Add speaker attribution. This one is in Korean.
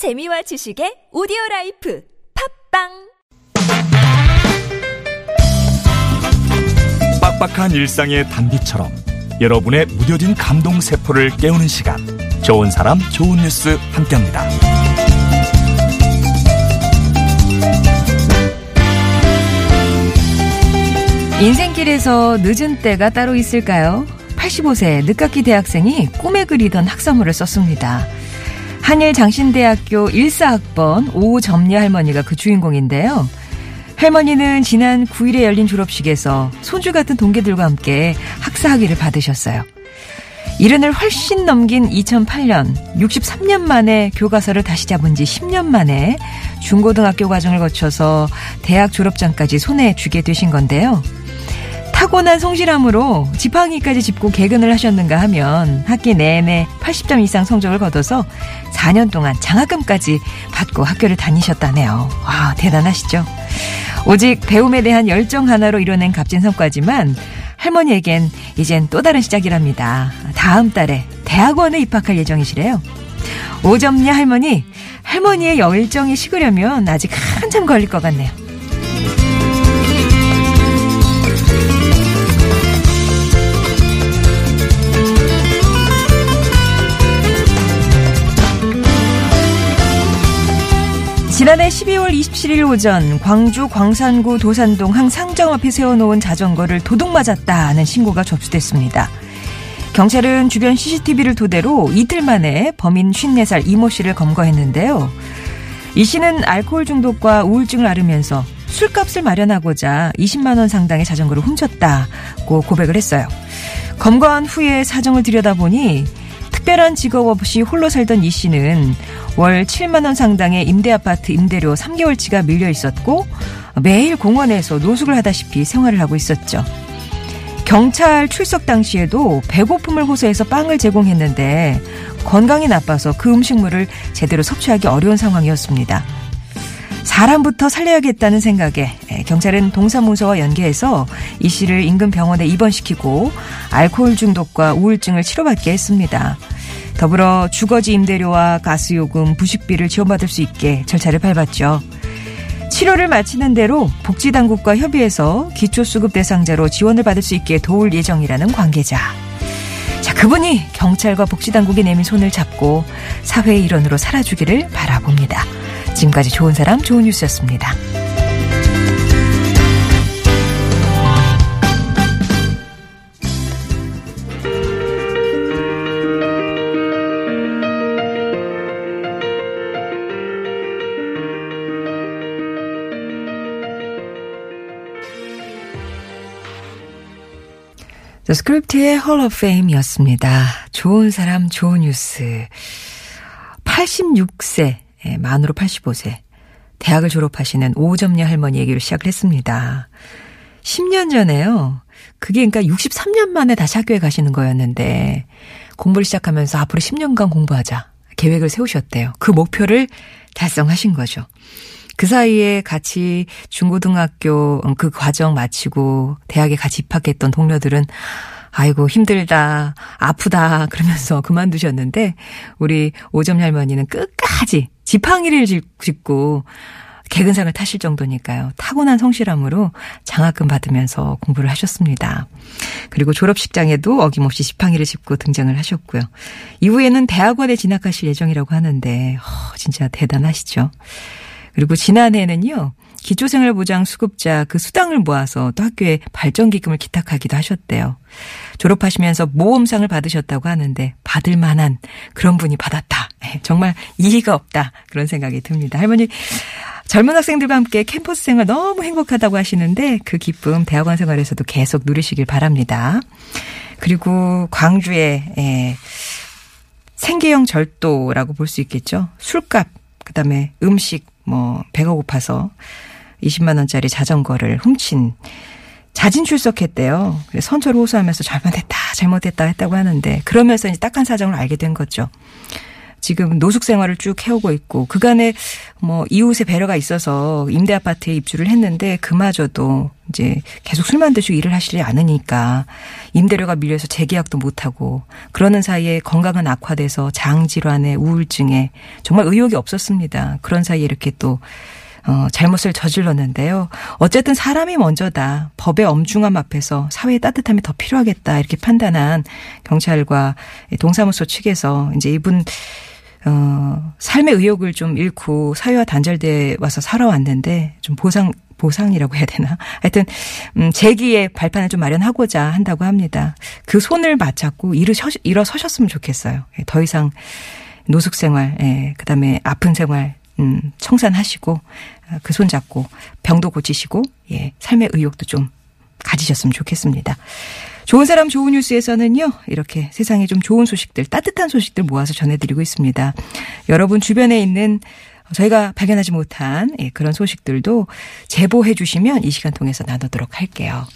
Speaker 1: 재미와 지식의 오디오 life 팟빵
Speaker 2: 빡빡한 일상의 단비처럼 여러분의 무뎌진 감동 세포를 깨우는 시간 좋은 사람 좋은 뉴스 함께합니다.
Speaker 3: 인생길에서 늦은 때가 따로 있을까요? 85세 늦깎이 대학생이 꿈에 그리던 학사모를 썼습니다. 한일 장신대학교 1사학번 오점례 할머니가 그 주인공인데요. 할머니는 지난 9일에 열린 졸업식에서 손주 같은 동기들과 함께 학사학위를 받으셨어요. 이른을 훨씬 넘긴 2008년 63년 만에 교과서를 다시 잡은 지 10년 만에 중고등학교 과정을 거쳐서 대학 졸업장까지 손에 쥐게 되신 건데요. 타고난 성실함으로 지팡이까지 짚고 개근을 하셨는가 하면 학기 내내 80점 이상 성적을 거둬서 4년 동안 장학금까지 받고 학교를 다니셨다네요. 와, 대단하시죠? 오직 배움에 대한 열정 하나로 이뤄낸 값진 성과지만 할머니에겐 이젠 또 다른 시작이랍니다. 다음 달에 대학원에 입학할 예정이시래요. 오점녀 할머니, 할머니의 열정이 식으려면 아직 한참 걸릴 것 같네요. 지난해 12월 27일 오전 광주 광산구 도산동 한 상점 앞에 세워놓은 자전거를 도둑 맞았다는 신고가 접수됐습니다. 경찰은 주변 CCTV를 토대로 이틀 만에 범인 54살 이모 씨를 검거했는데요. 이 씨는 알코올 중독과 우울증을 앓으면서 술값을 마련하고자 20만 원 상당의 자전거를 훔쳤다고 고백을 했어요. 검거한 후에 사정을 들여다보니 특별한 직업 없이 홀로 살던 이 씨는 월 7만 원 상당의 임대 아파트 임대료 3개월치가 밀려 있었고 매일 공원에서 노숙을 하다시피 생활을 하고 있었죠. 경찰 출석 당시에도 배고픔을 호소해서 빵을 제공했는데 건강이 나빠서 그 음식물을 제대로 섭취하기 어려운 상황이었습니다. 사람부터 살려야겠다는 생각에 경찰은 동사무소와 연계해서 이 씨를 인근 병원에 입원시키고 알코올 중독과 우울증을 치료받게 했습니다. 더불어 주거지 임대료와 가스요금, 부식비를 지원받을 수 있게 절차를 밟았죠. 치료를 마치는 대로 복지당국과 협의해서 기초수급 대상자로 지원을 받을 수 있게 도울 예정이라는 관계자. 자, 그분이 경찰과 복지당국이 내민 손을 잡고 사회의 일원으로 살아주기를 바라봅니다. 지금까지 좋은 사람, 좋은 뉴스였습니다. 자, Script의 Hall of Fame이었습니다. 좋은 사람, 좋은 뉴스. 86세, 예, 만으로 85세. 대학을 졸업하시는 오점녀 할머니 얘기를 시작을 했습니다. 10년 전에요. 그게 그러니까 63년 만에 다시 학교에 가시는 거였는데 공부를 시작하면서 앞으로 10년간 공부하자 계획을 세우셨대요. 그 목표를 달성하신 거죠. 그 사이에 같이 중고등학교 그 과정 마치고 대학에 같이 입학했던 동료들은 아이고 힘들다 아프다 그러면서 그만두셨는데 우리 오점 할머니는 끝까지 지팡이를 짚고 개근상을 타실 정도니까요. 타고난 성실함으로 장학금 받으면서 공부를 하셨습니다. 그리고 졸업식장에도 어김없이 지팡이를 짚고 등장을 하셨고요. 이후에는 대학원에 진학하실 예정이라고 하는데 어, 진짜 대단하시죠. 그리고 지난해에는요. 기초생활보장 수급자 그 수당을 모아서 또 학교에 발전기금을 기탁하기도 하셨대요. 졸업하시면서 모험상을 받으셨다고 하는데 받을 만한 그런 분이 받았다. 예, 정말 이의가 없다. 그런 생각이 듭니다. 할머니 젊은 학생들과 함께 캠퍼스 생활 너무 행복하다고 하시는데 그 기쁨 대학원 생활에서도 계속 누리시길 바랍니다. 그리고 광주에 예, 생계형 절도라고 볼 수 있겠죠. 술값, 그 다음에 음식, 뭐 배가 고파서 20만 원짜리 자전거를 훔친 자진 출석했대요. 선처를 호소하면서 잘못했다, 잘못했다 했다고 하는데 그러면서 이제 딱한 사정을 알게 된 거죠. 지금 노숙 생활을 쭉 해오고 있고 그간에 뭐 이웃의 배려가 있어서 임대 아파트에 입주를 했는데 그마저도 이제 계속 술만 드시고 일을 하시지 않으니까 임대료가 밀려서 재계약도 못하고 그러는 사이에 건강은 악화돼서 장질환에 우울증에 정말 의욕이 없었습니다. 그런 사이에 이렇게 또 어, 잘못을 저질렀는데요. 어쨌든 사람이 먼저다. 법의 엄중함 앞에서 사회의 따뜻함이 더 필요하겠다. 이렇게 판단한 경찰과 동사무소 측에서 이제 이분 어, 삶의 의욕을 좀 잃고 사회와 단절돼 와서 살아왔는데 좀 보상 보상이라고 해야 되나? 하여튼 음, 재기의 발판을 좀 마련하고자 한다고 합니다. 그 손을 맞잡고 일어서, 일어서셨으면 좋겠어요. 예, 더 이상 노숙 생활, 예, 그다음에 아픈 생활 음, 청산하시고 아, 그손 잡고 병도 고치시고 예, 삶의 의욕도 좀 가지셨으면 좋겠습니다. 좋은 사람 좋은 뉴스에서는요, 이렇게 세상에 좀 좋은 소식들, 따뜻한 소식들 모아서 전해드리고 있습니다. 여러분 주변에 있는 저희가 발견하지 못한 예, 그런 소식들도 제보해 주시면 이 시간 통해서 나누도록 할게요.